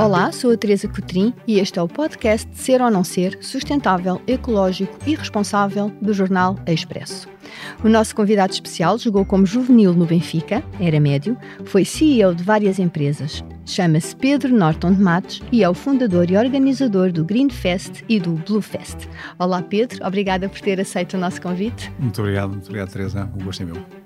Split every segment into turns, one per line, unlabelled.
Olá, sou a Teresa Cotrim e este é o podcast Ser ou Não Ser, sustentável, ecológico e responsável do jornal Expresso. O nosso convidado especial jogou como juvenil no Benfica, era médio, foi CEO de várias empresas. Chama-se Pedro Norton de Matos e é o fundador e organizador do Green Fest e do Blue Fest. Olá Pedro, obrigada por ter aceito o nosso convite.
Muito obrigado, muito obrigado Teresa, o gosto é meu.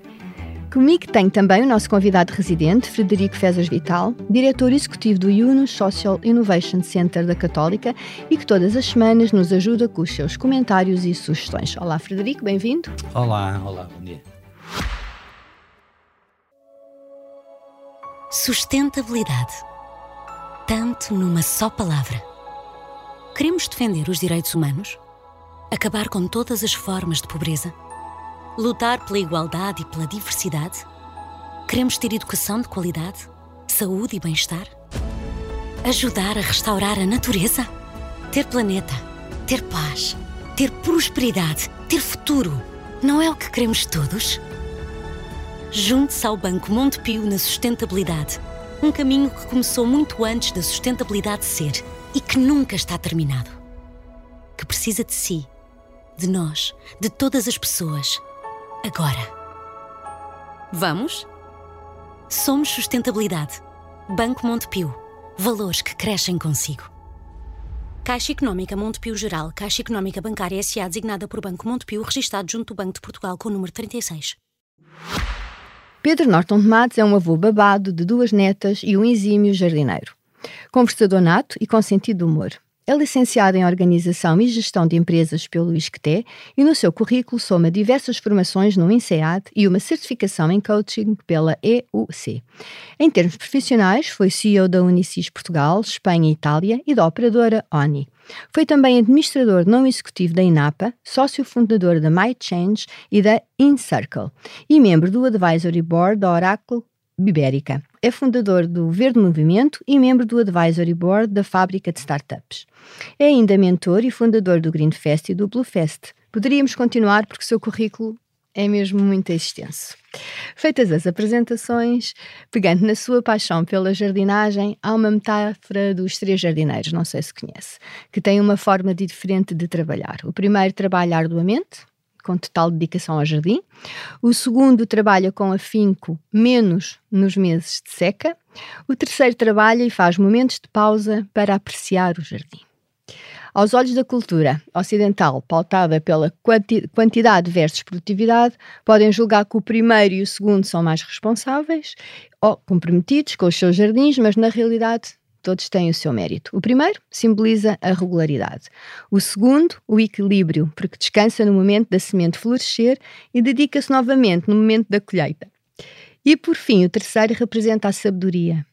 Comigo tenho também o nosso convidado residente, Frederico Fezas Vital, diretor executivo do Yunus Social Innovation Center da Católica e que todas as semanas nos ajuda com os seus comentários e sugestões. Olá, Frederico, bem-vindo.
Olá, olá, bom dia.
Sustentabilidade. Tanto numa só palavra. Queremos defender os direitos humanos? Acabar com todas as formas de pobreza? Lutar pela igualdade e pela diversidade? Queremos ter educação de qualidade, saúde e bem-estar? Ajudar a restaurar a natureza? Ter planeta, ter paz, ter prosperidade, ter futuro. Não é o que queremos todos? Junte-se ao Banco Montepio na sustentabilidade. Um caminho que começou muito antes da sustentabilidade ser e que nunca está terminado. Que precisa de si, de nós, de todas as pessoas agora. Vamos? Somos Sustentabilidade. Banco Montepio. Valores que crescem consigo. Caixa Económica Montepio Geral, Caixa Económica Bancária S.A. designada por Banco Montepio, registado junto do Banco de Portugal com o número 36.
Pedro Norton de Matos é um avô babado de duas netas e um exímio jardineiro. Conversador nato e com sentido de humor. É licenciado em Organização e Gestão de Empresas pelo ISCTE e no seu currículo soma diversas formações no INSEAD e uma certificação em coaching pela EUC. Em termos profissionais, foi CEO da Unicis Portugal, Espanha e Itália e da operadora ONI. Foi também administrador não executivo da INAPA, sócio fundador da MyChange e da InCircle e membro do Advisory Board da Oracle Ibérica. É fundador do Verde Movimento e membro do Advisory Board da Fábrica de Startups. É ainda mentor e fundador do Green Fest e do Blue Fest. Poderíamos continuar porque o seu currículo é mesmo muito extenso. Feitas as apresentações, pegando na sua paixão pela jardinagem, há uma metáfora dos três jardineiros, não sei se conhece, que tem uma forma diferente de trabalhar. O primeiro trabalha arduamente, com total dedicação ao jardim. O segundo trabalha com afinco, menos nos meses de seca. O terceiro trabalha e faz momentos de pausa para apreciar o jardim. Aos olhos da cultura ocidental, pautada pela quanti quantidade versus produtividade, podem julgar que o primeiro e o segundo são mais responsáveis ou comprometidos com os seus jardins, mas na realidade todos têm o seu mérito. O primeiro simboliza a regularidade. O segundo, o equilíbrio, porque descansa no momento da semente florescer e dedica-se novamente no momento da colheita. E por fim, o terceiro representa a sabedoria,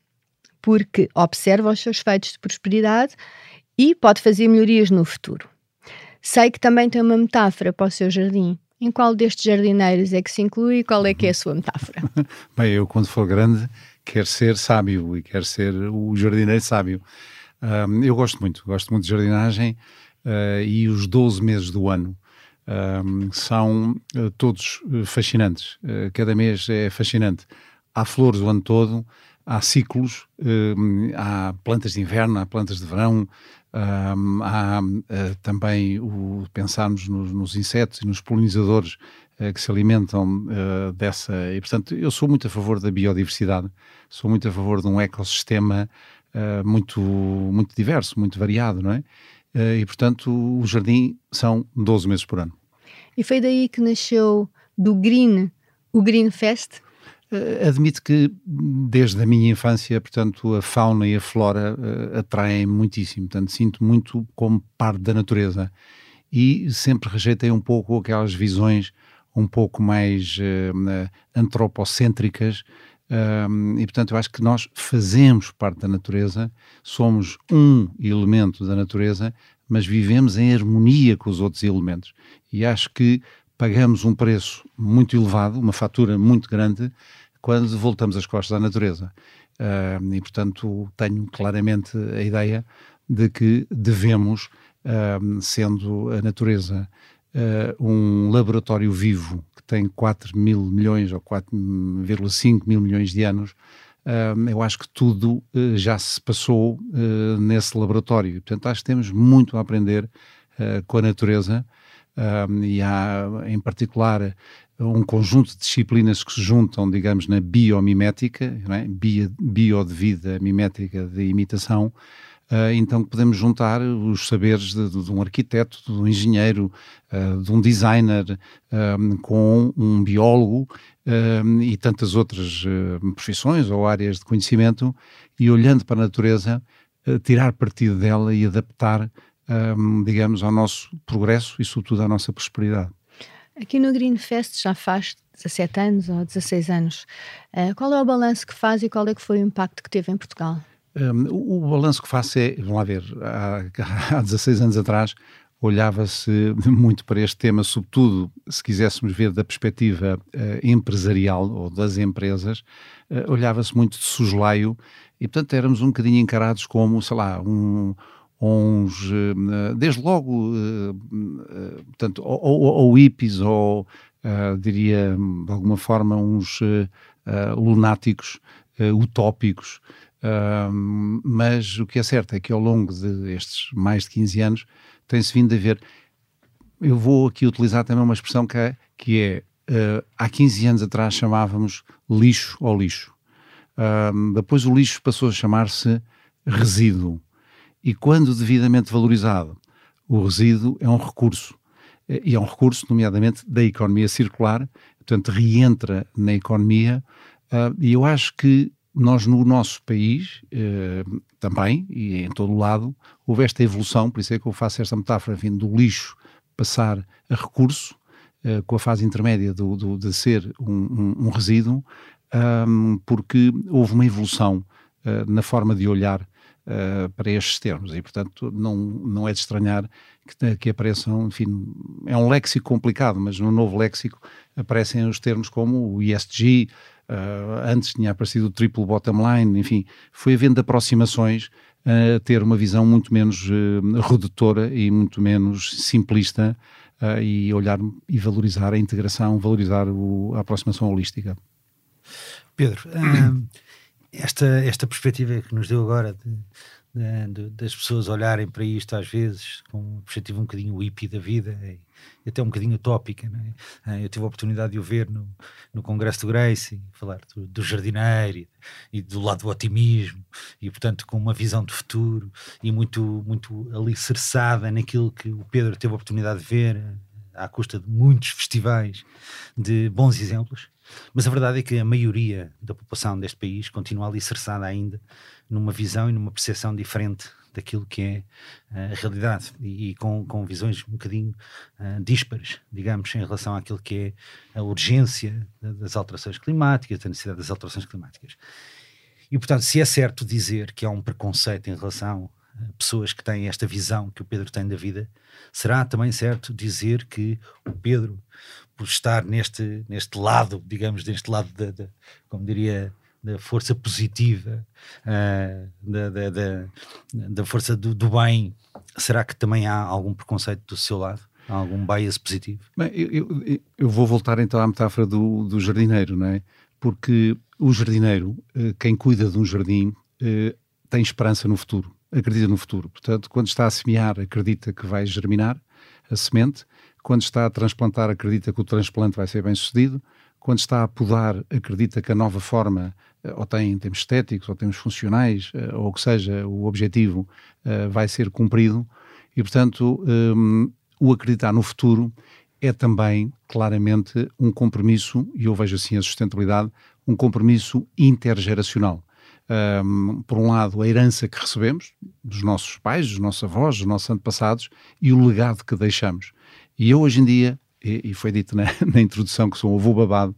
porque observa os seus feitos de prosperidade e pode fazer melhorias no futuro. Sei que também tem uma metáfora para o seu jardim. Em qual destes jardineiros é que se inclui e qual é que é a sua metáfora?
Bem, eu quando for grande quer ser sábio e quer ser o jardineiro sábio. Um, eu gosto muito, gosto muito de jardinagem uh, e os 12 meses do ano um, são uh, todos uh, fascinantes. cada mês é fascinante. Há flores o ano todo, há ciclos, há plantas de inverno, há plantas de verão, há também o pensarmos nos, nos insetos e nos polinizadores que se alimentam uh, dessa. E, portanto, eu sou muito a favor da biodiversidade, sou muito a favor de um ecossistema uh, muito, muito diverso, muito variado, não é? Uh, e, portanto, o jardim são 12 meses por ano.
E foi daí que nasceu do Green, o Green Fest?
Admito que desde a minha infância, portanto, a fauna e a flora atraem muitíssimo, portanto, sinto muito como parte da natureza e sempre rejeitei um pouco aquelas visões um pouco mais uh, antropocêntricas. Um, e portanto, eu acho que nós fazemos parte da natureza, somos um elemento da natureza, mas vivemos em harmonia com os outros elementos. E acho que pagamos um preço muito elevado, uma fatura muito grande, quando voltamos as costas à natureza. Uh, e, portanto, tenho claramente a ideia de que devemos, uh, sendo a natureza uh, um laboratório vivo que tem 4 mil milhões ou 4,5 mil milhões de anos, uh, eu acho que tudo uh, já se passou nesse laboratório. Portanto, acho que temos muito a aprender com a natureza e há, em particular, um conjunto de disciplinas que se juntam, digamos, na biomimética, é? bio, bio de vida, mimética de imitação, então podemos juntar os saberes de, de, um arquiteto, de um engenheiro, uh, de um designer, um, com um biólogo e tantas outras profissões ou áreas de conhecimento, e olhando para a natureza, tirar partido dela e adaptar, digamos, ao nosso progresso e, sobretudo, à nossa prosperidade.
Aqui no Green Fest já faz 17 anos ou 16 anos. qual é o balanço que faz e qual é que foi o impacto que teve em Portugal?
Um, o, o balanço que faço é, vamos lá ver, há, há 16 anos atrás olhava-se muito para este tema, sobretudo se quiséssemos ver da perspectiva uh, empresarial ou das empresas, uh, olhava-se muito de soslaio e, portanto, éramos um bocadinho encarados como, sei lá, um, uns, uh, desde logo, portanto, ou, ou, ou hippies ou, diria, de alguma forma, uns lunáticos utópicos, mas o que é certo é que ao longo destes mais de 15 anos tem-se vindo a ver. Eu vou aqui utilizar também uma expressão que é, que é uh, há 15 anos atrás chamávamos lixo ao lixo. Depois o lixo passou a chamar-se resíduo. E quando devidamente valorizado, o resíduo é um recurso. E é um recurso, nomeadamente, da economia circular, portanto, reentra na economia. Uh, e eu acho que nós no nosso país eh, também, e em todo o lado, houve esta evolução, por isso é que eu faço esta metáfora, vindo do lixo passar a recurso, eh, com a fase intermédia do, do de ser um, um, um resíduo, um, porque houve uma evolução uh, na forma de olhar uh, para estes termos e, portanto, não, não é de estranhar que, que apareçam, enfim, é um léxico complicado, mas no novo léxico aparecem os termos como o ESG, Uh, antes tinha aparecido o triple bottom line, enfim, foi havendo aproximações a ter uma visão muito menos uh, redutora e muito menos simplista uh, e olhar e valorizar a integração, valorizar o, a aproximação holística.
Pedro, esta, esta perspectiva que nos deu agora de, de, das pessoas olharem para isto às vezes com uma perspectiva um bocadinho hippie da vida e, até um bocadinho utópica. É? Ah, eu tive a oportunidade de o ver no, no Congresso do Grace, falar do, do jardineiro e, e, do lado do otimismo, e portanto com uma visão de futuro e muito, muito alicerçada naquilo que o Pedro teve a oportunidade de ver à custa de muitos festivais de bons exemplos. Mas a verdade é que a maioria da população deste país continua alicerçada ainda numa visão e numa percepção diferente daquilo que é uh, a realidade e, e, com, com visões um bocadinho uh, díspares, digamos, em relação àquilo que é a urgência das alterações climáticas, da necessidade das alterações climáticas. E, portanto, se é certo dizer que há um preconceito em relação pessoas que têm esta visão que o Pedro tem da vida, será também certo dizer que o Pedro, por estar neste, neste lado, digamos, deste lado da, como diria, da força positiva, uh, da, da, da, da, força do, do, bem, será que também há algum preconceito do seu lado? Há algum bias positivo?
Bem, eu, eu, eu, vou voltar então à metáfora do, do jardineiro, não é? Porque o jardineiro, eh, quem cuida de um jardim, eh, tem esperança no futuro, acredita no futuro. Portanto, quando está a semear, acredita que vai germinar a semente. Quando está a transplantar, acredita que o transplante vai ser bem sucedido. Quando está a podar, acredita que a nova forma eh, ou tem em termos estéticos, ou termos funcionais, eh, ou o que seja, o objetivo eh, vai ser cumprido. E, portanto, um, o acreditar no futuro é também, claramente, um compromisso, e eu vejo assim a sustentabilidade, um compromisso intergeracional. Um, por um lado, a herança que recebemos dos nossos pais, dos nossos avós, dos nossos antepassados e o legado que deixamos. E eu, hoje em dia, e, e foi dito na, na, introdução que sou um avô babado,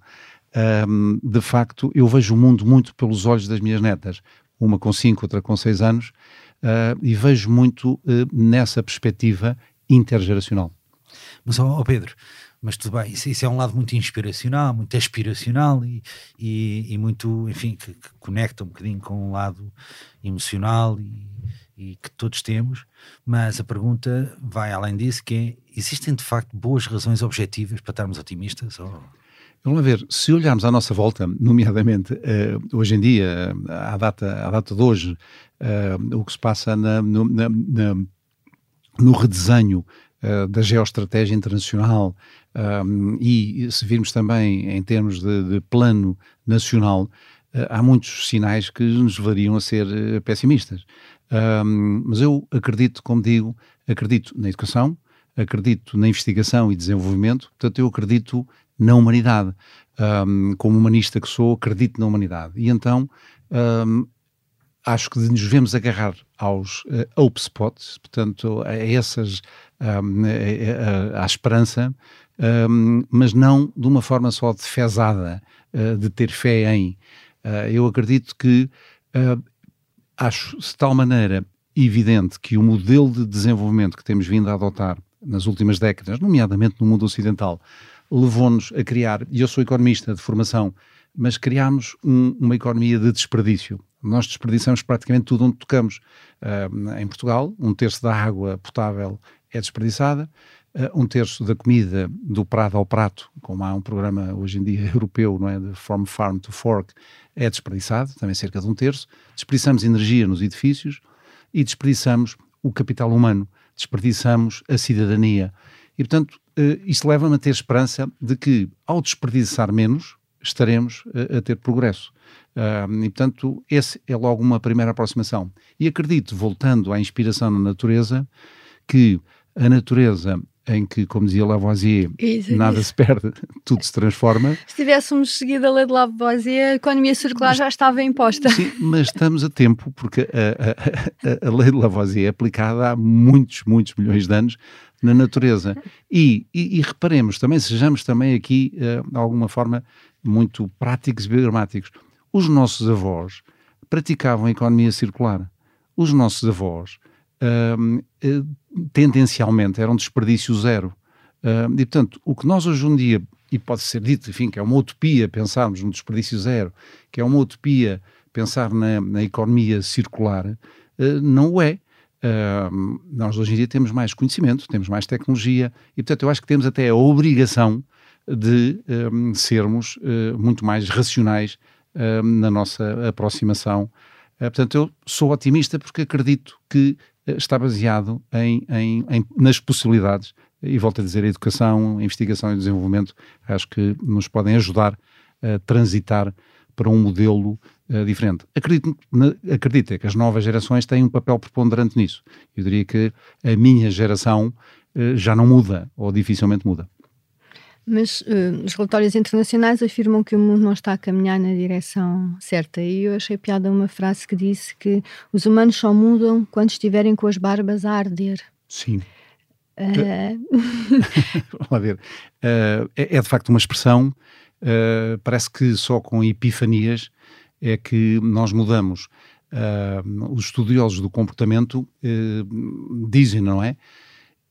um, de facto, eu vejo o mundo muito pelos olhos das minhas netas, uma com 5, outra com 6 anos, uh, e vejo muito uh, nessa perspectiva intergeracional.
Mas, ó Pedro, mas tudo bem, isso, isso, é um lado muito inspiracional, muito aspiracional e, e, e muito, enfim, que, que, conecta um bocadinho com um lado emocional e, e, que todos temos, mas a pergunta vai além disso, que é, existem de facto boas razões objetivas para estarmos otimistas? Ou...
Vamos ver, se olharmos à nossa volta, nomeadamente uh, hoje em dia, à data, à data de hoje, uh, o que se passa na, no, na, na, no redesenho uh, da geoestratégia internacional um, e se virmos também em termos de, de plano nacional, há muitos sinais que nos levariam a ser pessimistas. Um, mas eu acredito, como digo, acredito na educação, acredito na investigação e desenvolvimento, portanto, eu acredito na humanidade. Um, como humanista que sou, acredito na humanidade. E então um, acho que nos devemos agarrar aos uh, hope spots, portanto, a essas, um, a, a, à esperança, mas não de uma forma só defesada, uh, de ter fé em. Uh, eu acredito que uh, acho de tal maneira evidente que o modelo de desenvolvimento que temos vindo a adotar nas últimas décadas, nomeadamente no mundo ocidental, levou-nos a criar, e eu sou economista de formação, mas criámos um, uma economia de desperdício. Nós desperdiçamos praticamente tudo onde tocamos. Uh, em Portugal, um terço da água potável é desperdiçada, uh, um terço da comida do prato ao prato, como há um programa hoje em dia europeu, não é, de From Farm to Fork, é desperdiçado, também cerca de um terço. Desperdiçamos energia nos edifícios e desperdiçamos o capital humano, desperdiçamos a cidadania. E, portanto, uh, isto leva-me a ter esperança de que, ao desperdiçar menos, estaremos a ter progresso. Uh, e, portanto, esse é logo uma primeira aproximação. E acredito, voltando à inspiração na natureza, que a natureza em que, como dizia Lavoisier, isso, nada isso. se perde, tudo se transforma.
Se tivéssemos seguido a lei de Lavoisier, a economia circular mas, já estava imposta.
Sim, mas estamos a tempo, porque a, a, a, a lei de Lavoisier é aplicada há muitos, muitos milhões de anos na natureza. E, e, e reparemos também, sejamos também aqui, uh, de alguma forma, muito práticos e biogramáticos. Os nossos avós praticavam a economia circular. Os nossos avós uh, uh, tendencialmente eram desperdício zero. Uh, e, portanto, o que nós hoje um dia, e pode ser dito, enfim, que é uma utopia pensarmos no desperdício zero, que é uma utopia pensar na, na economia circular, não o é. Uh, nós hoje em dia temos mais conhecimento, temos mais tecnologia e, portanto, eu acho que temos até a obrigação de um, sermos uh, muito mais racionais na nossa aproximação. portanto, eu sou otimista porque acredito que está baseado em, em, em, nas possibilidades e volto a dizer, a educação, a investigação e desenvolvimento acho que nos podem ajudar a transitar para um modelo uh, diferente. Acredito, acredito que as novas gerações têm um papel preponderante nisso. Eu diria que a minha geração uh, já não muda, ou dificilmente muda.
Mas uh, os relatórios internacionais afirmam que o mundo não está a caminhar na direção certa. E eu achei piada uma frase que disse que os humanos só mudam quando estiverem com as barbas a arder.
Sim. Uh... Vamos lá ver. Uh, é, é, de facto uma expressão uh, parece que só com epifanias é que nós mudamos. Os estudiosos do comportamento dizem, não é?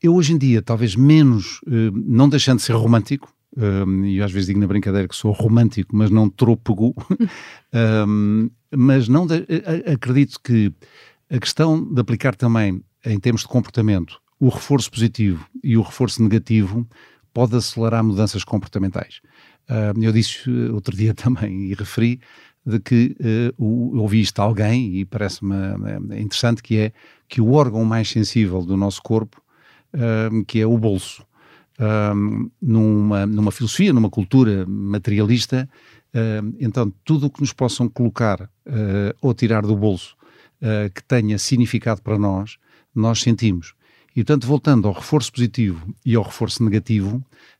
Eu hoje em dia, talvez menos, não deixando de ser romântico, e às vezes digo na brincadeira que sou romântico, mas não trôpego, mas não de, acredito que a questão de aplicar também, em termos de comportamento, o reforço positivo e o reforço negativo pode acelerar mudanças comportamentais. Eu disse outro dia também e referi de que uh, ouvi isto a alguém e parece-me interessante que é que o órgão mais sensível do nosso corpo, que é o bolso, numa, numa filosofia, numa cultura materialista, então tudo o que nos possam colocar ou tirar do bolso que tenha significado para nós, nós sentimos. E portanto, voltando ao reforço positivo e ao reforço negativo,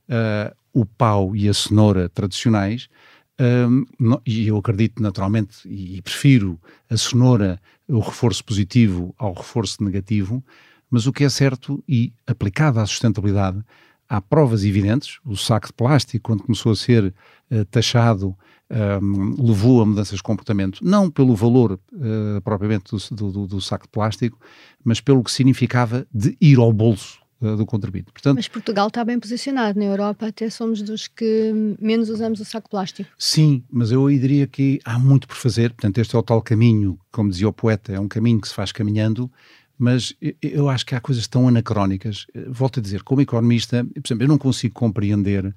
uh, o pau e a cenoura tradicionais, um, e eu acredito naturalmente e prefiro a cenoura, o reforço positivo ao reforço negativo, mas o que é certo e aplicado à sustentabilidade, há provas evidentes. O saco de plástico, quando começou a ser uh, taxado, um, levou a mudanças de comportamento, não pelo valor uh, propriamente do, do, do, saco de plástico, mas pelo que significava de ir ao bolso do contribuinte.
Portanto, Mas Portugal está bem posicionado. Na Europa até somos dos que menos usamos o saco plástico.
Sim, mas eu diria que há muito por fazer. Portanto, este é o tal caminho, como dizia o poeta, é um caminho que se faz caminhando, mas eu acho que há coisas tão anacrónicas. Volto a dizer, como economista, por exemplo, eu não consigo compreender uh,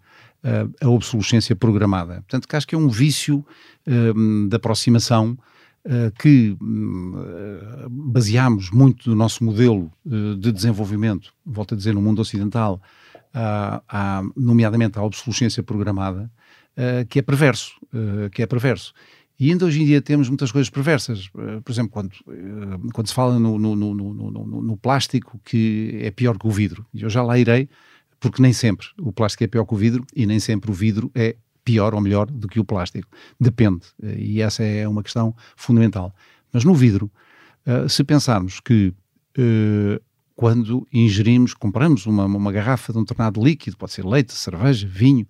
a obsolescência programada. Portanto, que acho que é um vício uh, de aproximação uh, que uh, baseamos muito do nosso modelo de desenvolvimento, volto a dizer, no mundo ocidental, nomeadamente a obsolescência programada, que é perverso, que é perverso. E ainda hoje em dia temos muitas coisas perversas. Eh, por exemplo, quando, eh, quando se fala no, no, no, no, plástico que é pior que o vidro. E eu já lá irei, porque nem sempre o plástico é pior que o vidro e nem sempre o vidro é pior ou melhor do que o plástico. Depende. Eh, e essa é uma questão fundamental. Mas no vidro, se pensarmos que quando ingerimos, compramos uma, uma garrafa de um determinado líquido, pode ser leite, cerveja, vinho,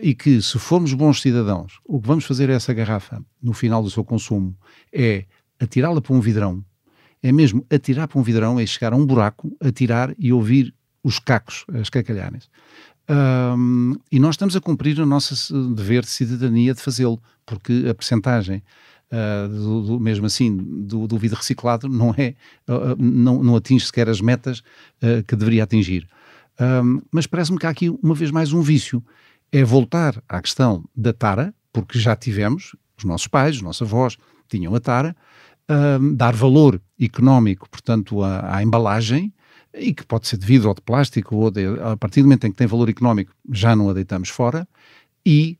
e que, se formos bons cidadãos, o que vamos fazer a essa garrafa no final do seu consumo é atirá-la para um vidrão, é mesmo atirar para um vidrão, é chegar a um buraco, atirar e ouvir os cacos as cacalharem. Um, e nós estamos a cumprir o nosso dever de cidadania de fazê-lo, porque a percentagem uh, do, do, mesmo assim do, do, vidro reciclado não é uh, não, não atinge sequer as metas que deveria atingir. Um, mas parece-me que há aqui uma vez mais um vício é voltar à questão da tara, porque já tivemos, os nossos pais, os nossos avós tinham a tara, dar valor económico, portanto, à, à, embalagem, e que pode ser de vidro ou de plástico, ou de, a partir do momento em que tem valor económico, já não a deitamos fora, e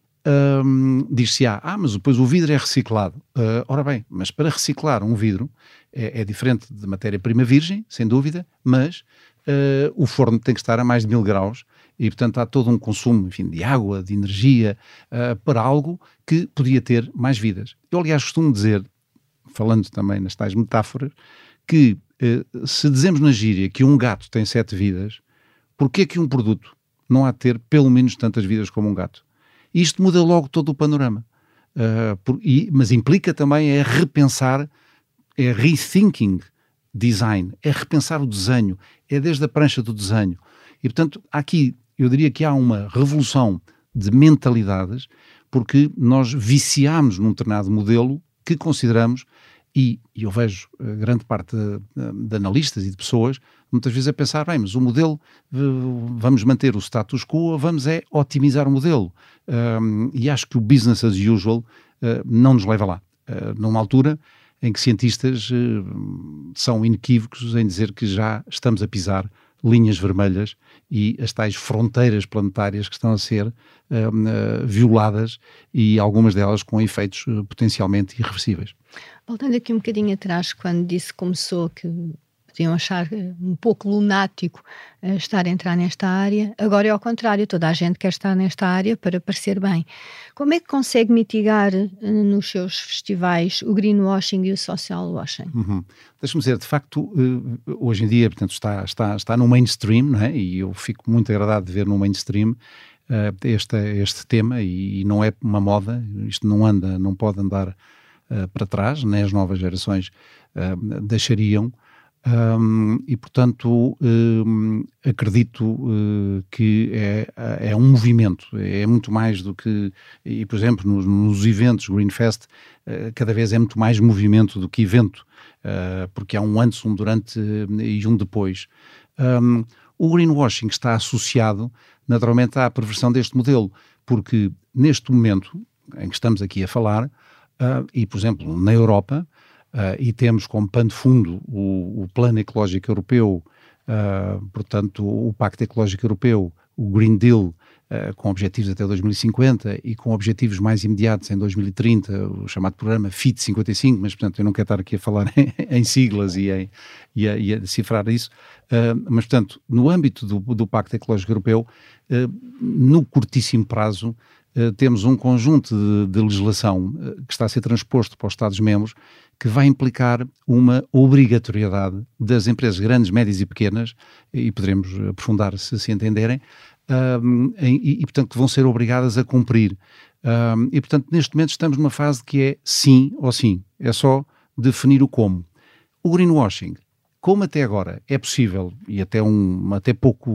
um, diz-se, ah, ah, mas depois o vidro é reciclado. Uh, ora bem, mas para reciclar um vidro é, é diferente de matéria-prima virgem, sem dúvida, mas uh, o forno tem que estar a mais de mil graus e, portanto, há todo um consumo enfim, de água, de energia, uh, para algo que podia ter mais vidas. Eu, aliás, costumo dizer, falando também nas tais metáforas, que uh, se dizemos na gíria que um gato tem sete vidas, porquê que um produto não há de ter pelo menos tantas vidas como um gato? Isto muda logo todo o panorama. Uh, por, e, mas implica também é repensar, é rethinking design, é repensar o desenho, é desde a prancha do desenho. E, portanto, aqui eu diria que há uma revolução de mentalidades, porque nós viciamos num determinado modelo que consideramos, e, e eu vejo uh, grande parte de, de, analistas e de pessoas muitas vezes a pensar, bem, mas o modelo, vamos manter o status quo, vamos é otimizar o modelo. E acho que o business as usual uh, não nos leva lá. Uh, numa altura em que cientistas são inequívocos em dizer que já estamos a pisar linhas vermelhas e as tais fronteiras planetárias que estão a ser uh, violadas e algumas delas com efeitos uh, potencialmente irreversíveis.
Voltando aqui um bocadinho atrás, quando disse começou que podiam achar eh, um pouco lunático uh, estar a entrar nesta área. Agora é ao contrário, toda a gente quer estar nesta área para parecer bem. Como é que consegue mitigar uh, nos seus festivais o greenwashing e o social washing?
Uhum. Deixa-me dizer, de facto, hoje em dia, portanto, está, está, está no mainstream, não é? e eu fico muito agradado de ver no mainstream este, este tema, e, não é uma moda, isto não anda, não pode andar para trás, nem as novas gerações deixariam. Um, e, portanto, um, acredito uh, que é, é um movimento, é muito mais do que. E, por exemplo, nos, nos eventos Greenfest, uh, cada vez é muito mais movimento do que evento, uh, porque há um antes, um durante e um depois. Um, o greenwashing está associado, naturalmente, à perversão deste modelo, porque neste momento em que estamos aqui a falar, e, por exemplo, na Europa Uh, e temos como pano de fundo o, o Plano Ecológico Europeu, uh, portanto, o Pacto Ecológico Europeu, o Green Deal, uh, com objetivos até 2050 e com objetivos mais imediatos em 2030, o chamado programa FIT 55, mas, portanto, eu não quero estar aqui a falar em, em siglas e, em, e, a, e a decifrar isso, mas, portanto, no âmbito do, do Pacto Ecológico Europeu, no curtíssimo prazo, temos um conjunto de, de legislação que está a ser transposto para os Estados-membros que vai implicar uma obrigatoriedade das empresas grandes, médias e pequenas, e poderemos aprofundar se se entenderem, um, e, e, portanto vão ser obrigadas a cumprir. Um, e portanto neste momento estamos numa fase que é sim ou sim, é só definir o como. O greenwashing, como até agora é possível, e até, um, até pouco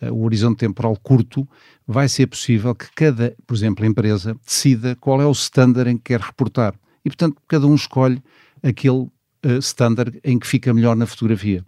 uh, o horizonte temporal curto, vai ser possível que cada, por exemplo, empresa decida qual é o standard em que quer reportar e, portanto, cada um escolhe aquele uh, standard em que fica melhor na fotografia.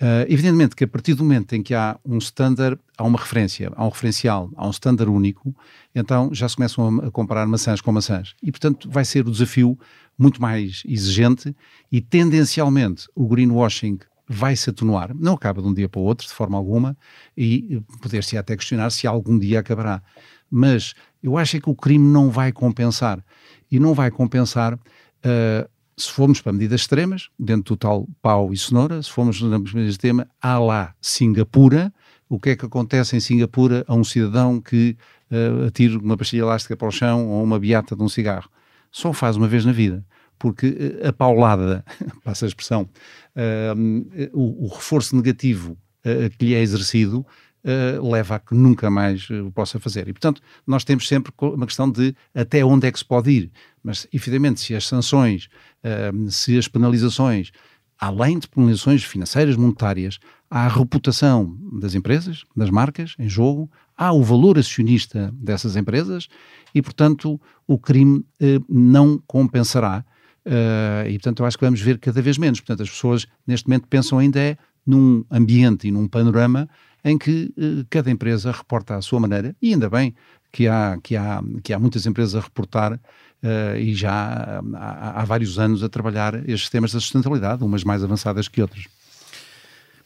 Uh, evidentemente que a partir do momento em que há um standard, há uma referência, há um referencial, há um standard único, então já se começam a, a comparar maçãs com maçãs. E, portanto, vai ser o desafio muito mais exigente e, tendencialmente, o greenwashing vai se atenuar. Não acaba de um dia para o outro, de forma alguma, e poder-se até questionar se algum dia acabará. Mas eu acho é que o crime não vai compensar. E não vai compensar uh, se formos para medidas extremas, dentro do tal pau e cenoura, se formos para medidas extremas, há lá Singapura, o que é que acontece em Singapura a um cidadão que uh, atira uma pastilha elástica para o chão ou uma beata de um cigarro? Só faz uma vez na vida, porque a paulada, passa a expressão, uh, o, o, reforço negativo uh, que lhe é exercido uh, leva a que nunca mais o possa fazer. E, portanto, nós temos sempre uma questão de até onde é que se pode ir. Mas, efetivamente, se as sanções, uh, se as penalizações, além de penalizações financeiras, monetárias, há a reputação das empresas, das marcas em jogo, há o valor acionista dessas empresas e, portanto, o crime não compensará. Uh, e, portanto, eu acho que vamos ver cada vez menos. Portanto, as pessoas, neste momento, pensam ainda é num ambiente e num panorama em que uh, cada empresa reporta à sua maneira, e ainda bem que há, que há, que há muitas empresas a reportar uh, e já há, há, vários anos a trabalhar estes temas da sustentabilidade, umas mais avançadas que outras.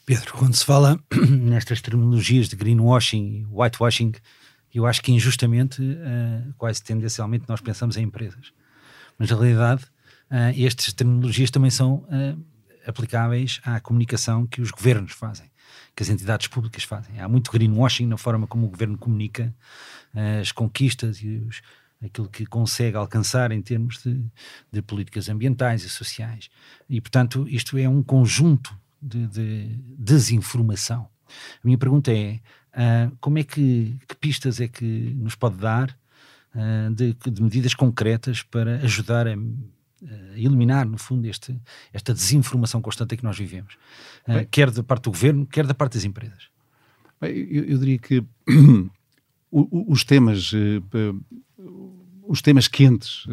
Pedro, quando se fala nestas terminologias de greenwashing e whitewashing, eu acho que injustamente, uh, quase tendencialmente, nós pensamos em empresas. Mas na realidade, uh, estas terminologias também são aplicáveis à comunicação que os governos fazem que as entidades públicas fazem. Há muito greenwashing na forma como o governo comunica uh, as conquistas e os, aquilo que consegue alcançar em termos de, de, políticas ambientais e sociais. E, portanto, isto é um conjunto de, de desinformação. A minha pergunta é: uh, como é que, que, pistas é que nos pode dar uh, de, de medidas concretas para ajudar a uh, eliminar, no fundo, este, esta desinformação constante que nós vivemos, uh, Bem, quer da parte do governo, quer da parte das empresas.
Bem, eu, eu, diria que os temas, uh, os temas quentes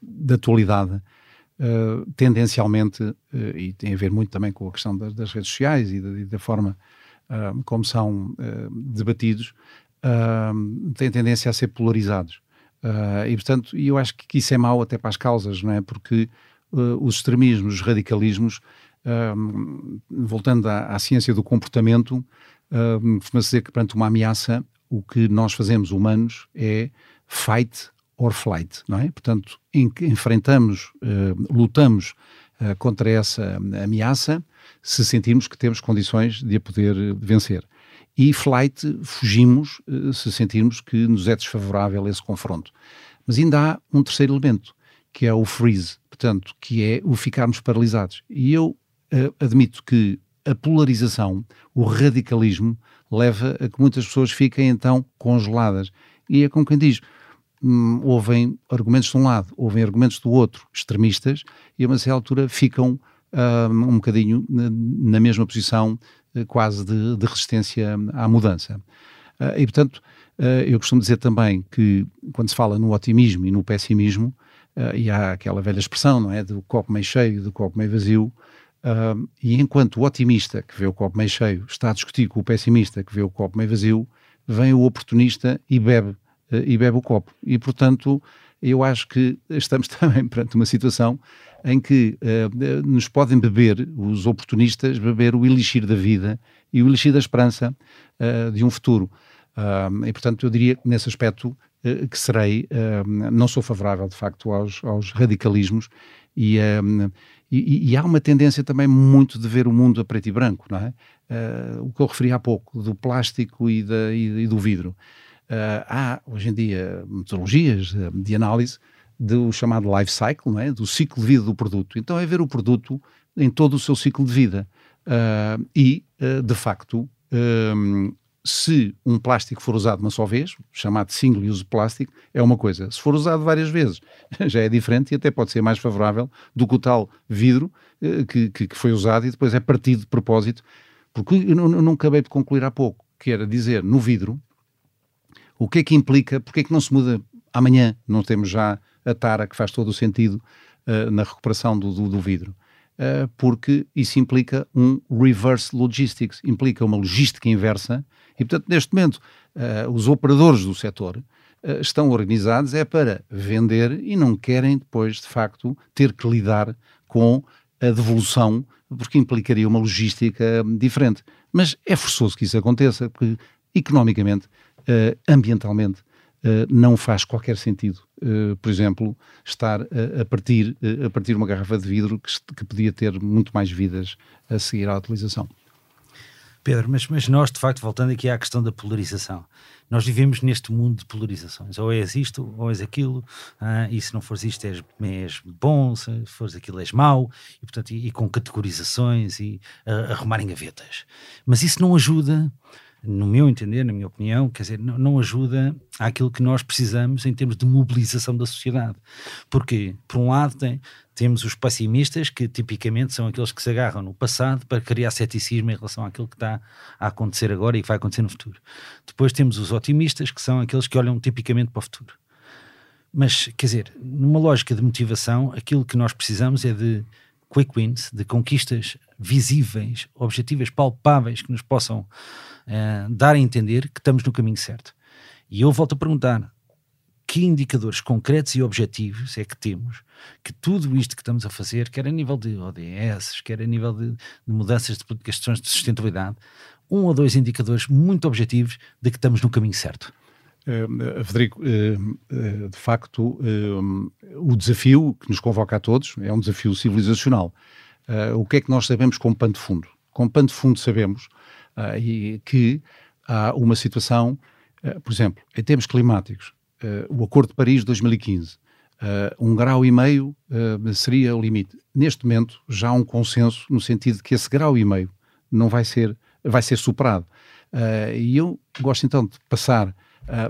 da, atualidade, tendencialmente, e tem a ver muito também com a questão das, das redes sociais e da, e da forma como são debatidos, têm tendência a ser polarizados. Uh, e, portanto, eu acho que isso é mau até para as causas, não é? Porque uh, os extremismos, os radicalismos, uh, voltando à, à, ciência do comportamento, uh, costuma-se dizer que perante uma ameaça, o que nós fazemos humanos é fight or flight, não é? Portanto, em enfrentamos, lutamos contra essa ameaça se sentirmos que temos condições de a poder vencer e flight fugimos eh, se sentirmos que nos é desfavorável esse confronto. Mas ainda há um terceiro elemento, que é o freeze, portanto, que é o ficarmos paralisados. E eu uh, admito que a polarização, o radicalismo, leva a que muitas pessoas fiquem então congeladas. E é como quem diz, hum, ouvem argumentos de um lado, ouvem argumentos do outro, extremistas, e a uma certa altura ficam uh, um bocadinho na, na mesma posição quase de, de, resistência à mudança. Uh, e, portanto, uh, eu costumo dizer também que quando se fala no otimismo e no pessimismo, e há aquela velha expressão, não é, do copo meio cheio, do copo meio vazio, e enquanto o otimista que vê o copo meio cheio está a discutir com o pessimista que vê o copo meio vazio, vem o oportunista e bebe, e bebe o copo. E, portanto, eu acho que estamos também perante uma situação em que uh, nos podem beber, os oportunistas, beber o elixir da vida e o elixir da esperança uh, de um futuro. Uh, e, portanto, eu diria nesse aspecto que serei, não sou favorável, de facto, aos, aos radicalismos e, e, e, há uma tendência também muito de ver o mundo a preto e branco, não é? o que eu referi há pouco, do plástico e, da, e do vidro. há, hoje em dia, metodologias de análise do chamado life cycle, é? do ciclo de vida do produto. Então é ver o produto em todo o seu ciclo de vida. Uh, e, uh, de facto, um, se um plástico for usado uma só vez, chamado single use plástico, é uma coisa. Se for usado várias vezes, já é diferente e até pode ser mais favorável do que o tal vidro uh, que, que, que, foi usado e depois é partido de propósito. Porque eu não, não acabei de concluir há pouco, que era dizer no vidro o que é que implica, porque é que não se muda amanhã, não temos já a tara, que faz todo o sentido, na recuperação do, do, do vidro. porque isso implica um reverse logistics, implica uma logística inversa, e portanto, neste momento, os operadores do setor estão organizados é para vender e não querem depois, de facto, ter que lidar com a devolução, porque implicaria uma logística diferente. Mas é forçoso que isso aconteça, porque economicamente, uh, ambientalmente, uh, não faz qualquer sentido, uh, por exemplo, estar a partir, a partir uma garrafa de vidro que, que podia ter muito mais vidas a seguir à utilização.
Pedro, mas, mas nós, de facto, voltando aqui à questão da polarização, nós vivemos neste mundo de polarizações. Ou és isto, ou és aquilo, ah, e se não fores isto és, és bom, se fores aquilo és mau, e, portanto, e, e com categorizações e uh, arrumarem gavetas. Mas isso não ajuda no meu entender, na minha opinião, quer dizer, não, não, ajuda àquilo que nós precisamos em termos de mobilização da sociedade. Porque, por um lado, tem, temos os pessimistas, que tipicamente são aqueles que se agarram no passado para criar ceticismo em relação àquilo que está a acontecer agora e que vai acontecer no futuro. Depois temos os otimistas, que são aqueles que olham tipicamente para o futuro. Mas, quer dizer, numa lógica de motivação, aquilo que nós precisamos é de quick wins, de conquistas visíveis, objetivas, palpáveis, que nos possam uh, dar a entender que estamos no caminho certo. E eu volto a perguntar: que indicadores concretos e objetivos é que temos que tudo isto que estamos a fazer, quer a nível de ODS, quer a nível de, de mudanças de questões de sustentabilidade, um ou dois indicadores muito objetivos de que estamos no caminho certo?
Uh, de facto, o desafio que nos convoca a todos é um desafio civilizacional. o que é que nós sabemos com pano de fundo? Com pano de fundo sabemos uh, e que há uma situação, uh, por exemplo, em termos climáticos, uh, o Acordo de Paris de 2015, um grau e meio seria o limite. Neste momento já há um consenso no sentido de que esse grau e meio não vai ser, vai ser superado. e eu gosto então de passar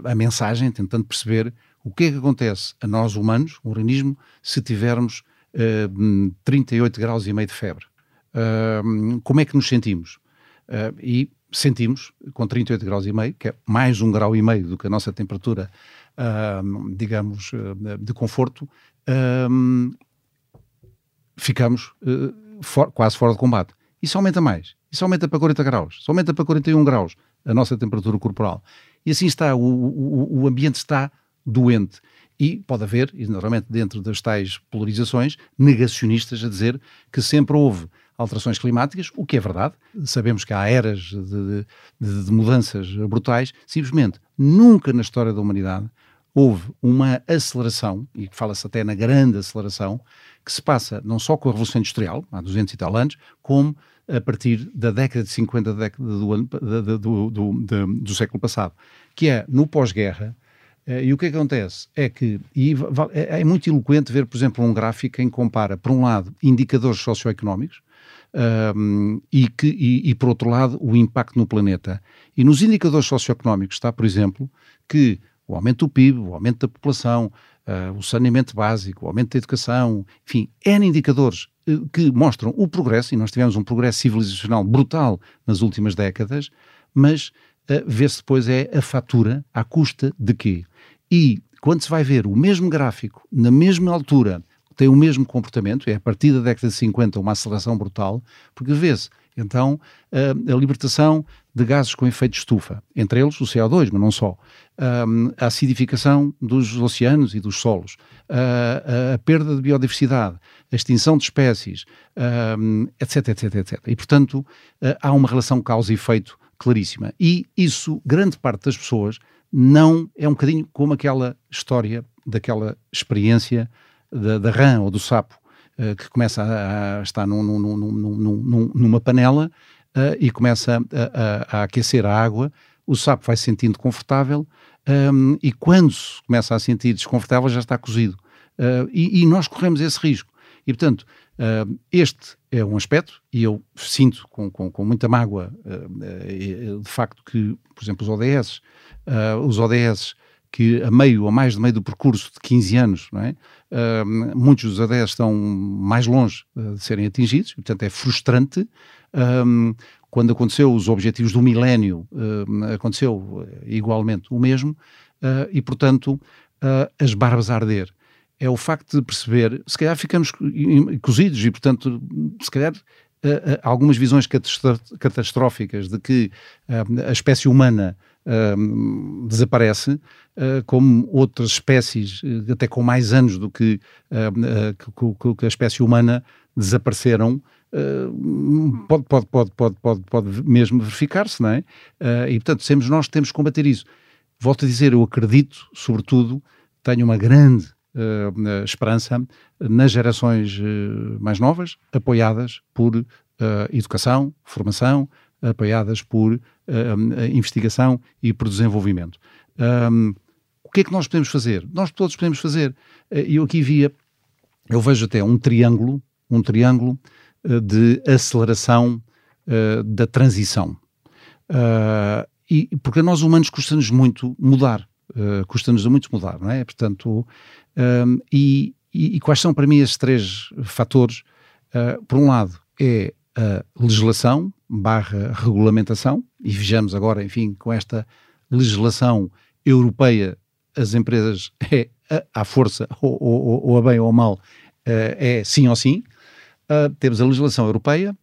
a mensagem, tentando perceber o que é que acontece a nós humanos, o organismo, se tivermos uh, 38 graus e meio de febre. Uh, como é que nos sentimos? Uh, e sentimos, com 38 graus e meio, que é mais um grau e meio do que a nossa temperatura, uh, digamos, uh, de conforto, ficamos for, quase fora de combate. Isso aumenta mais. Isso aumenta para 40 graus. Isso aumenta para 41 graus a nossa temperatura corporal. E assim está, o, o, o ambiente está doente. E pode haver, e naturalmente dentro das tais polarizações, negacionistas a dizer que sempre houve alterações climáticas, o que é verdade. Sabemos que há eras de, de, de mudanças brutais. Simplesmente, nunca na história da humanidade houve uma aceleração, e fala-se até na grande aceleração, que se passa não só com a Revolução Industrial, há 200 e tal anos, como a partir da década de 50 da década do, do, do, do, século passado, que é no pós-guerra, eh, e o que acontece é que, é, é muito eloquente ver, por exemplo, um gráfico em que compara, por um lado, indicadores socioeconómicos, um, e, que, e, e, por outro lado, o impacto no planeta. E nos indicadores socioeconómicos está, por exemplo, que o aumento do PIB, o aumento da população, uh, o saneamento básico, o aumento da educação, enfim, N indicadores uh, que mostram o progresso, e nós tivemos um progresso civilizacional brutal nas últimas décadas, mas uh, vê-se depois é a fatura à custa de quê? E quando se vai ver o mesmo gráfico, na mesma altura, tem o mesmo comportamento, é a partir da década de 50 uma aceleração brutal, porque vê-se então a, a, libertação de gases com efeito de estufa, entre eles o CO2, mas não só, a acidificação dos oceanos e dos solos, a, a perda de biodiversidade, a extinção de espécies, etc, etc, etc. E, portanto, há uma relação causa e efeito claríssima. E isso, grande parte das pessoas, não é um bocadinho como aquela história daquela experiência da, da rã ou do sapo uh, que começa a, a estar num, num, num, numa panela uh, e começa a, a, a, aquecer a água, o sapo vai se sentindo confortável um, e quando se começa a sentir desconfortável já está cozido. Uh, e, e, nós corremos esse risco. E, portanto, este é um aspecto, e eu sinto com, com, com muita mágoa, de facto, que, por exemplo, os ODS, os ODS que a meio ou mais de meio do percurso de 15 anos, é? Uh, muitos dos ADES estão mais longe uh, de serem atingidos, portanto é frustrante. Um, quando aconteceu os objetivos do milénio, uh, aconteceu igualmente o mesmo, e portanto as barbas a arder. é o facto de perceber, se calhar ficamos cozidos e, portanto, se calhar algumas visões catastróficas de que a espécie humana desaparece, como outras espécies, até com mais anos do que, que a espécie humana, desapareceram. pode, pode, pode, pode, pode, pode mesmo verificar-se, não é? e portanto, sempre nós temos que combater isso. Volto a dizer, eu acredito, sobretudo, tenho uma grande uh, esperança nas gerações uh, mais novas, apoiadas por uh, educação, formação, apoiadas por investigação e por desenvolvimento. Um, o que é que nós podemos fazer? Nós todos podemos fazer. E eu aqui via, eu vejo até um triângulo, um triângulo de aceleração da transição. e porque nós humanos custa-nos muito mudar. Custa-nos muito mudar, não é? Portanto, um, e, e, quais são para mim esses três fatores? Por um lado, é a legislação barra regulamentação, e vejamos agora, enfim, com esta legislação europeia, as empresas é à força, ou, ou, ou a bem ou a mal, uh, é sim ou sim. Uh, temos a legislação europeia,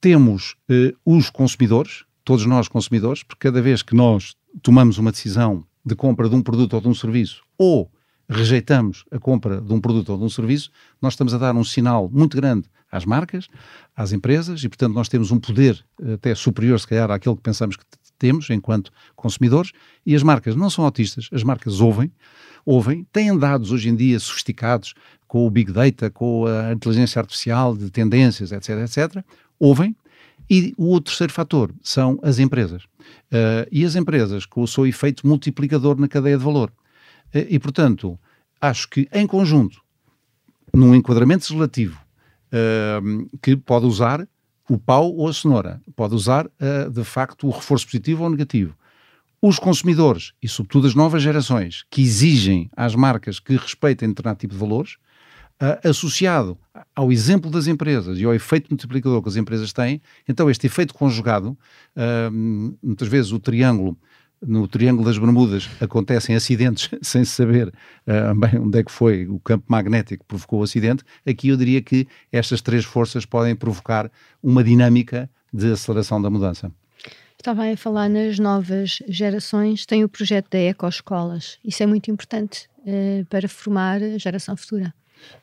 temos uh, os consumidores, todos nós consumidores, porque cada vez que nós tomamos uma decisão de compra de um produto ou de um serviço, ou rejeitamos a compra de um produto ou de um serviço, nós estamos a dar um sinal muito grande às marcas, às empresas, e portanto nós temos um poder eh, até superior, se calhar, àquele que pensamos que temos enquanto consumidores, e as marcas não são autistas, as marcas ouvem, ouvem, têm dados hoje em dia sofisticados com o Big Data, com a inteligência artificial de tendências, etc, etc, ouvem, e o terceiro fator são as empresas. Uh, e as empresas com o seu efeito multiplicador na cadeia de valor. Uh, e, portanto, acho que em conjunto, num enquadramento legislativo, uh, que pode usar o pau ou a cenoura, pode usar, de facto, o reforço positivo ou negativo. Os consumidores, e sobretudo as novas gerações, que exigem às marcas que respeitem determinado tipo de valores, associado ao exemplo das empresas e ao efeito multiplicador que as empresas têm, então este efeito conjugado, muitas vezes o triângulo, no Triângulo das Bermudas acontecem acidentes sem se saber uh, bem onde é que foi o campo magnético que provocou o acidente, aqui eu diria que estas três forças podem provocar uma dinâmica de aceleração da mudança.
Estava a falar nas novas gerações, tem o projeto da Ecoescolas. Isso é muito importante uh, para formar a geração futura.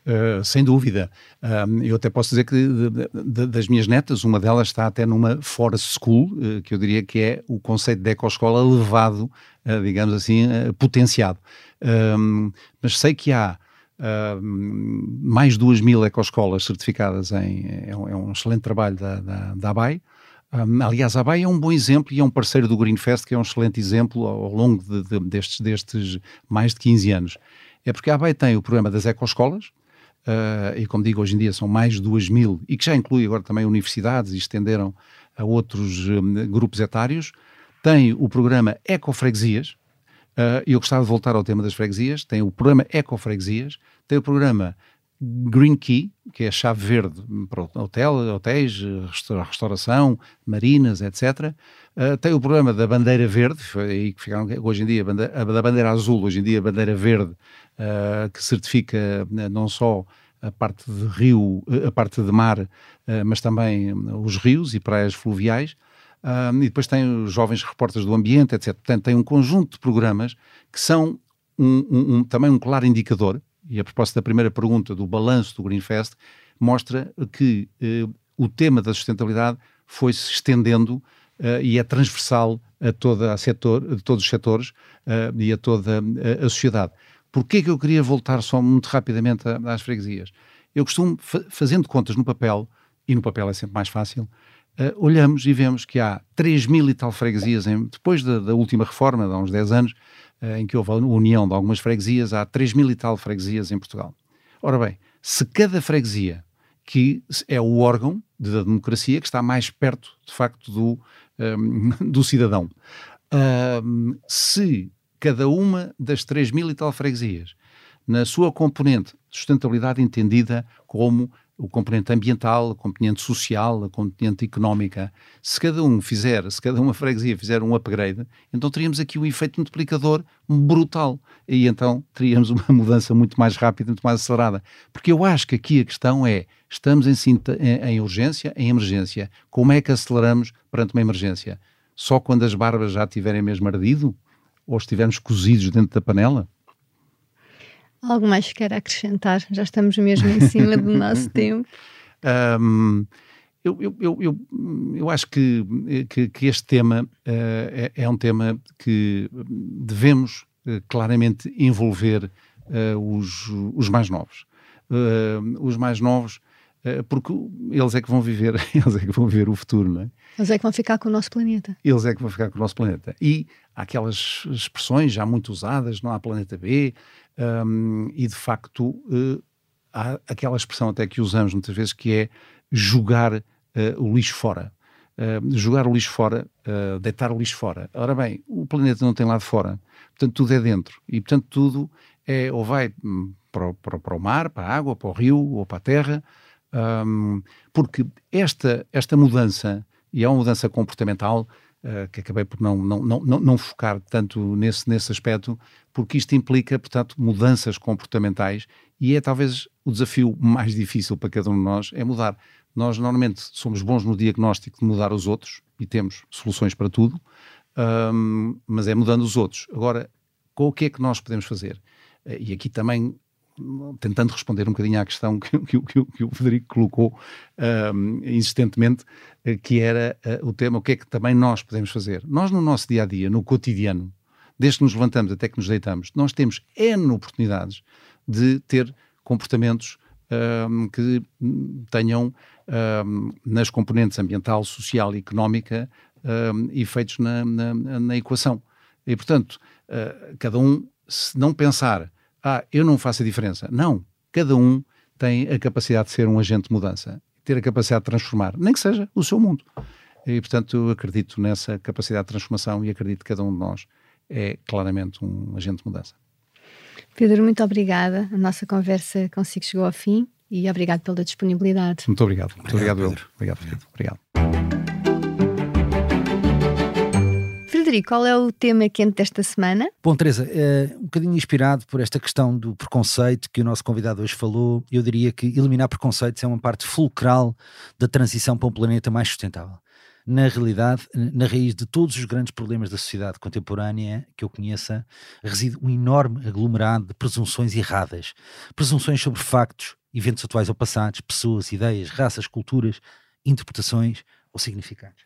Uh, sem dúvida. Uh, eu até posso dizer que de, de, das minhas netas, uma delas está até numa forest school, uh, que eu diria que é o conceito de ecoescola levado, digamos assim, potenciado. mas sei que há mais de duas mil ecoescolas certificadas em. É um, é um excelente trabalho da, da, da ABAI. Aliás, a ABAI é um bom exemplo e é um parceiro do Greenfest, que é um excelente exemplo ao, ao longo de, destes, destes mais de 15 anos. É porque a ABAE tem o programa das ecoescolas, uh, e como digo, hoje em dia são mais de 2 mil, e que já inclui agora também universidades e estenderam a outros um, grupos etários. Tem o programa Ecofreguesias, uh, e eu gostava de voltar ao tema das freguesias. Tem o programa Ecofreguesias, tem o programa Green Key, que é a chave verde para hotel, hotéis, restauração, marinas, etc. Uh, tem o programa da bandeira verde, aí que ficaram hoje em dia, a bandeira, a da bandeira azul, hoje em dia a bandeira verde, uh, que certifica né, não só a parte de rio, a parte de mar, uh, mas também os rios e praias fluviais. e depois tem os jovens repórteres do ambiente, etc. Portanto, tem um conjunto de programas que são um, um, um, também um claro indicador e a propósito da primeira pergunta do balanço do Greenfest, mostra que eh, o tema da sustentabilidade foi se estendendo uh, e é transversal a, toda a, setor, a todos os setores uh, e a toda a, a sociedade. Porquê que eu queria voltar só muito rapidamente às freguesias? Eu costumo, fa fazendo contas no papel, e no papel é sempre mais fácil, uh, olhamos e vemos que há 3 mil e tal freguesias, em, depois da, da, última reforma, de há uns 10 anos, em que houve a união de algumas freguesias, há 3 mil e tal freguesias em Portugal. Ora bem, se cada freguesia, que é o órgão da democracia que está mais perto, de facto, do, um, do cidadão, um, se cada uma das 3 mil e tal freguesias, na sua componente sustentabilidade entendida como o componente ambiental, a componente social, a componente económica. Se cada um fizer, se cada uma freguesia fizer um upgrade, então teríamos aqui um efeito multiplicador brutal. E então teríamos uma mudança muito mais rápida, muito mais acelerada. Porque eu acho que aqui a questão é: estamos em, em urgência, em emergência. Como é que aceleramos perante uma emergência? Só quando as barbas já tiverem mesmo ardido? Ou estivermos cozidos dentro da panela?
Algo mais que quer acrescentar? Já estamos mesmo em cima do nosso tempo.
Um, eu, eu, eu, eu, eu acho que, que, que este tema uh, é, é, um tema que devemos uh, claramente envolver uh, os, os mais novos. os mais novos, porque eles é que vão viver, eles é que vão viver o futuro, não é?
Eles é que vão ficar com o nosso planeta.
Eles é que vão ficar com o nosso planeta. E há aquelas expressões já muito usadas, não há planeta B, um, e de facto uh, há aquela expressão até que usamos muitas vezes que é jogar uh, o lixo fora. Uh, jogar o lixo fora, deitar o lixo fora. Ora bem, o planeta não tem lado fora, portanto tudo é dentro e portanto tudo é ou vai hum, para, para, para o mar, para a água, para o rio ou para a terra, um, porque esta, esta mudança, e é uma mudança comportamental, uh, que acabei por não, não, não, não, focar tanto nesse, nesse aspecto, porque isto implica, portanto, mudanças comportamentais e é talvez o desafio mais difícil para cada um de nós é mudar. Nós normalmente somos bons no diagnóstico de mudar os outros e temos soluções para tudo, um, mas é mudando os outros. Agora, com o que é que nós podemos fazer? Eh, e aqui também tentando responder um bocadinho à questão que, que, que, que o Federico colocou insistentemente, eh, que era uh, o tema, o que é que também nós podemos fazer. Nós no nosso dia-a-dia, -dia, no cotidiano, desde que nos levantamos até que nos deitamos, nós temos N oportunidades de ter comportamentos que tenham nas componentes ambiental, social e económica efeitos na, na, na, equação. E, portanto, uh, cada um, se não pensar, ah, eu não faço a diferença. Não. Cada um tem a capacidade de ser um agente de mudança, ter a capacidade de transformar, nem que seja o seu mundo. E, portanto, eu acredito nessa capacidade de transformação e acredito que cada um de nós é claramente um agente de mudança.
Pedro, muito obrigada. A nossa conversa consigo chegou ao fim e obrigado pela disponibilidade.
Muito obrigado. Muito obrigado, obrigado Pedro. Obrigado, Pedro. Obrigado.
Frederico, qual é o tema quente desta semana?
Bom, Teresa, é, um bocadinho inspirado por esta questão do preconceito que o nosso convidado hoje falou, eu diria que eliminar preconceitos é uma parte fulcral da transição para um planeta mais sustentável na realidade, na raiz de todos os grandes problemas da sociedade contemporânea que eu conheça, reside um enorme aglomerado de presunções erradas. Presunções sobre factos, eventos atuais ou passados, pessoas, ideias, raças, culturas, interpretações ou significados.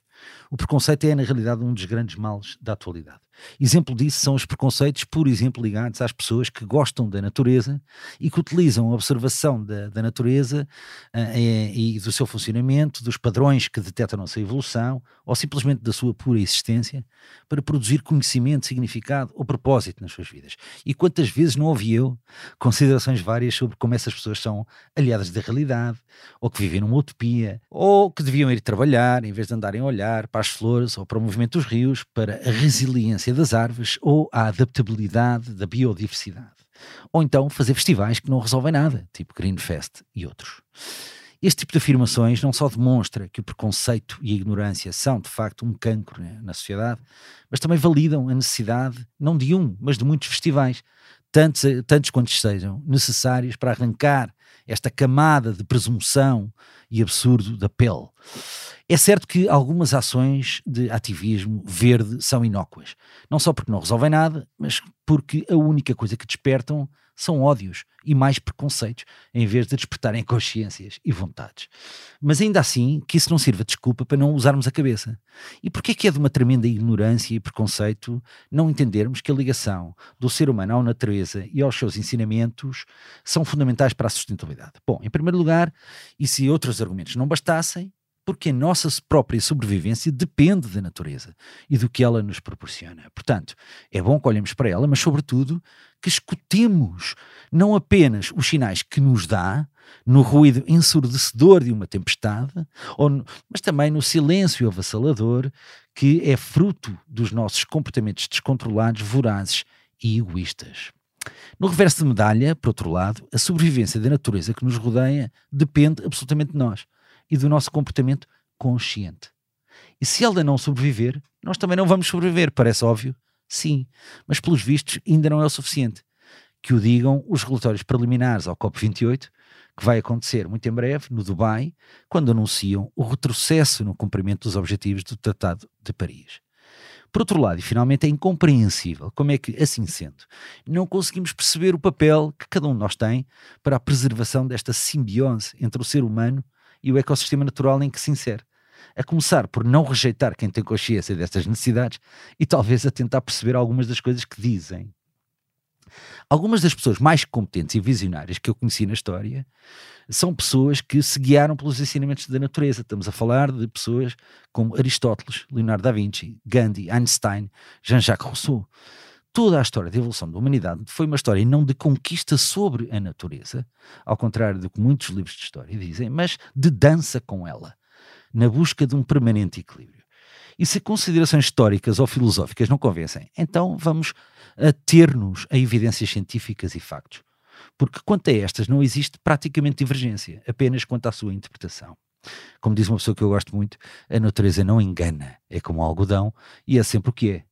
O preconceito é, na realidade, um dos grandes males da atualidade. Exemplo disso são os preconceitos, por exemplo, ligados às pessoas que gostam da natureza e que utilizam a observação da, da natureza uh, e, e, do seu funcionamento, dos padrões que detectam a sua evolução ou simplesmente da sua pura existência para produzir conhecimento, significado ou propósito nas suas vidas. E quantas vezes não ouvi eu considerações várias sobre como essas pessoas são aliadas da realidade, ou que vivem numa utopia, ou que deviam ir trabalhar em vez de andarem a olhar para as flores ou para o movimento dos rios, para a resiliência das árvores ou à adaptabilidade da biodiversidade. Ou então fazer festivais que não resolvem nada, tipo Greenfest e outros. Este tipo de afirmações não só demonstra que o preconceito e a ignorância são, de facto, um cancro né, na sociedade, mas também validam a necessidade, não de um, mas de muitos festivais, tantos, tantos quantos sejam necessários para arrancar esta camada de presunção e absurdo da pele. É certo que algumas ações de ativismo verde são inócuas, não só porque não resolvem nada, mas porque a única coisa que despertam são ódios e mais preconceitos, em vez de despertarem consciências e vontades. Mas ainda assim, que isso não sirva de desculpa para não usarmos a cabeça. E porquê que é de uma tremenda ignorância e preconceito não entendermos que a ligação do ser humano à natureza e aos seus ensinamentos são fundamentais para a sustentabilidade? Bom, em primeiro lugar, e se outros argumentos não bastassem, porque a nossa própria sobrevivência depende da natureza e do que ela nos proporciona. Portanto, é bom que olhemos para ela, mas, sobretudo, que escutemos não apenas os sinais que nos dá, no ruído ensurdecedor de uma tempestade, ou, mas também no silêncio avassalador que é fruto dos nossos comportamentos descontrolados, vorazes e egoístas. No reverso de medalha, por outro lado, a sobrevivência da natureza que nos rodeia depende absolutamente de nós e do nosso comportamento consciente. E se ela não sobreviver, nós também não vamos sobreviver, parece óbvio? Sim, mas pelos vistos ainda não é o suficiente. Que o digam os relatórios preliminares ao COP28, que vai acontecer muito em breve, no Dubai, quando anunciam o retrocesso no cumprimento dos objetivos do Tratado de Paris. Por outro lado, e finalmente é incompreensível como é que, assim sendo, não conseguimos perceber o papel que cada um de nós tem para a preservação desta simbiose entre o ser humano e o ecossistema natural em que se insere. A começar por não rejeitar quem tem consciência destas necessidades e talvez a tentar perceber algumas das coisas que dizem. Algumas das pessoas mais competentes e visionárias que eu conheci na história são pessoas que se guiaram pelos ensinamentos da natureza. Estamos a falar de pessoas como Aristóteles, Leonardo da Vinci, Gandhi, Einstein, Jean-Jacques Rousseau. Toda a história da evolução da humanidade foi uma história não de conquista sobre a natureza, ao contrário do que muitos livros de história dizem, mas de dança com ela, na busca de um permanente equilíbrio. E se considerações históricas ou filosóficas não convencem, então vamos ter-nos a evidências científicas e factos. Porque quanto a estas não existe praticamente divergência, apenas quanto à sua interpretação. Como diz uma pessoa que eu gosto muito, a natureza não engana, é como o algodão e é sempre o que é.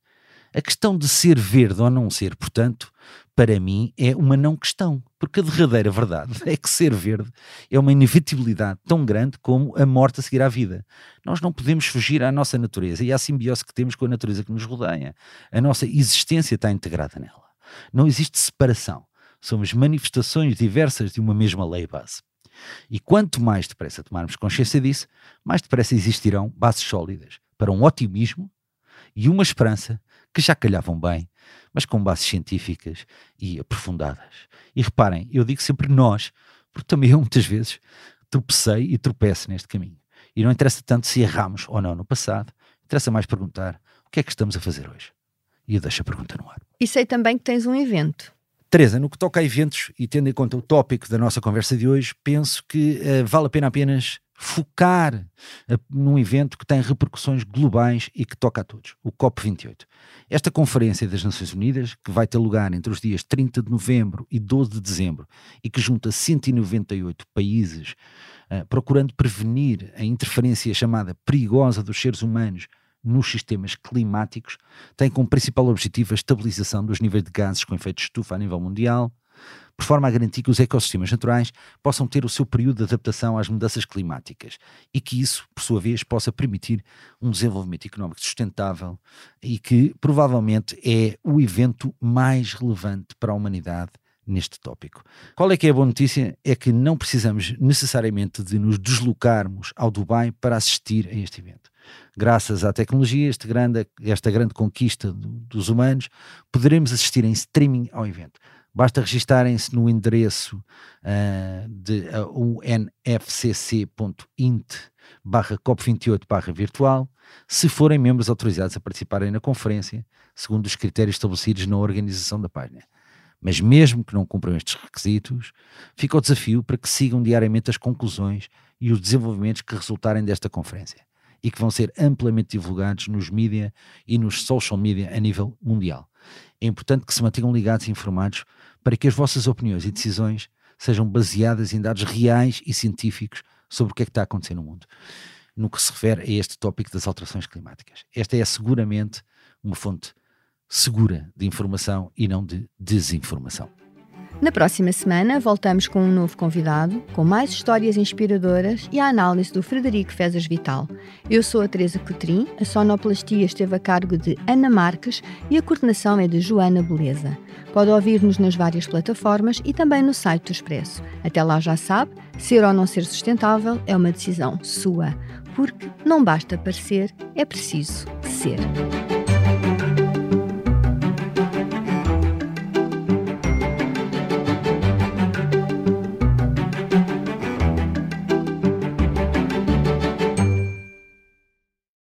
A questão de ser verde ou não ser, portanto, para mim é uma não questão, porque a derradeira verdade é que ser verde é uma inevitabilidade tão grande como a morte a seguir à vida. Nós não podemos fugir à nossa natureza e à simbiose que temos com a natureza que nos rodeia. A nossa existência está integrada nela. Não existe separação. Somos manifestações diversas de uma mesma lei base. E quanto mais depressa tomarmos consciência disso, mais depressa existirão bases sólidas para um otimismo e uma esperança que já calhavam bem, mas com bases científicas e aprofundadas. E reparem, eu digo sempre nós, porque também eu muitas vezes tropecei e tropeço neste caminho. E não interessa tanto se erramos ou não no passado, interessa mais perguntar o que é que estamos a fazer hoje. E eu deixo a pergunta no ar.
E sei também que tens um evento.
Teresa, no que toca a eventos e tendo em conta o tópico da nossa conversa de hoje, penso que uh, vale a pena apenas focar uh, num evento que tem repercussões globais e que toca a todos, o COP28. Esta Conferência das Nações Unidas, que vai ter lugar entre os dias 30 de novembro e 12 de dezembro e que junta 198 países, uh, procurando prevenir a interferência chamada perigosa dos seres humanos nos sistemas climáticos, tem como principal objetivo a estabilização dos níveis de gases com efeito de estufa a nível mundial, por forma a garantir que os ecossistemas naturais possam ter o seu período de adaptação às mudanças climáticas e que isso, por sua vez, possa permitir um desenvolvimento económico sustentável e que provavelmente é o evento mais relevante para a humanidade neste tópico. Qual é que é a boa notícia? É que não precisamos necessariamente de nos deslocarmos ao Dubai para assistir a este evento. Graças à tecnologia, este grande, esta grande conquista do, dos humanos, poderemos assistir em streaming ao evento. Basta registarem-se no endereço uh, de uh, unfcc.int barra COP28 barra virtual, se forem membros autorizados a participarem na conferência, segundo os critérios estabelecidos na organização da página. Mas mesmo que não cumpram estes requisitos, fica o desafio para que sigam diariamente as conclusões e os desenvolvimentos que resultarem desta conferência e que vão ser amplamente divulgados nos mídia e nos social media a nível mundial. É importante que se mantenham ligados e informados para que as vossas opiniões e decisões sejam baseadas em dados reais e científicos sobre o que é que está a acontecer no mundo. No que se refere a este tópico das alterações climáticas. Esta é seguramente uma fonte segura de informação e não de desinformação.
Na próxima semana voltamos com um novo convidado, com mais histórias inspiradoras e a análise do Frederico Fezas Vital. Eu sou a Teresa Cotrim, a sonoplastia esteve a cargo de Ana Marques e a coordenação é de Joana Beleza. Pode ouvir-nos nas várias plataformas e também no site do Expresso. Até lá já sabe, ser ou não ser sustentável é uma decisão sua, porque não basta parecer, é preciso ser.